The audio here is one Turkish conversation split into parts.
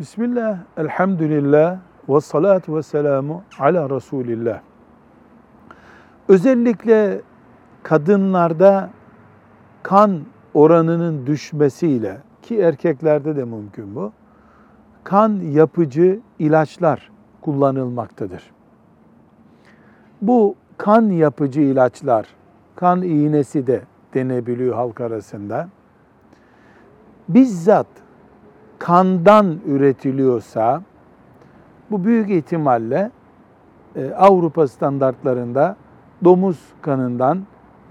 Bismillah, elhamdülillah, ve salatu ve selamu ala Resulillah. Özellikle kadınlarda kan oranının düşmesiyle ki erkeklerde de mümkün bu. Kan yapıcı ilaçlar kullanılmaktadır. Bu kan yapıcı ilaçlar, kan iğnesi de denebiliyor halk arasında. Bizzat kandan üretiliyorsa bu büyük ihtimalle e, Avrupa standartlarında domuz kanından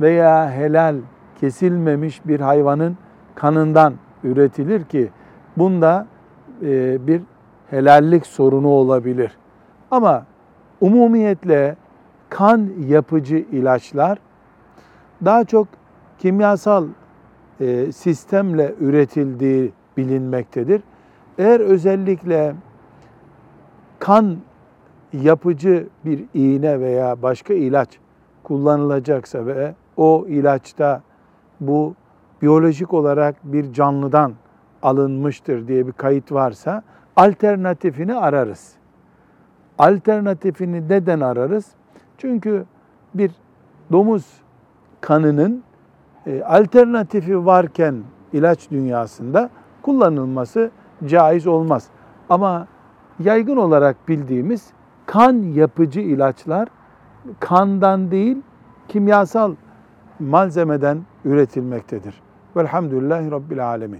veya helal kesilmemiş bir hayvanın kanından üretilir ki bunda e, bir helallik sorunu olabilir. Ama umumiyetle kan yapıcı ilaçlar daha çok kimyasal e, sistemle üretildiği bilinmektedir. Eğer özellikle kan yapıcı bir iğne veya başka ilaç kullanılacaksa ve o ilaçta bu biyolojik olarak bir canlıdan alınmıştır diye bir kayıt varsa alternatifini ararız. Alternatifini neden ararız? Çünkü bir domuz kanının e, alternatifi varken ilaç dünyasında kullanılması caiz olmaz. Ama yaygın olarak bildiğimiz kan yapıcı ilaçlar kandan değil kimyasal malzemeden üretilmektedir. Velhamdülillahi Rabbil Alemin.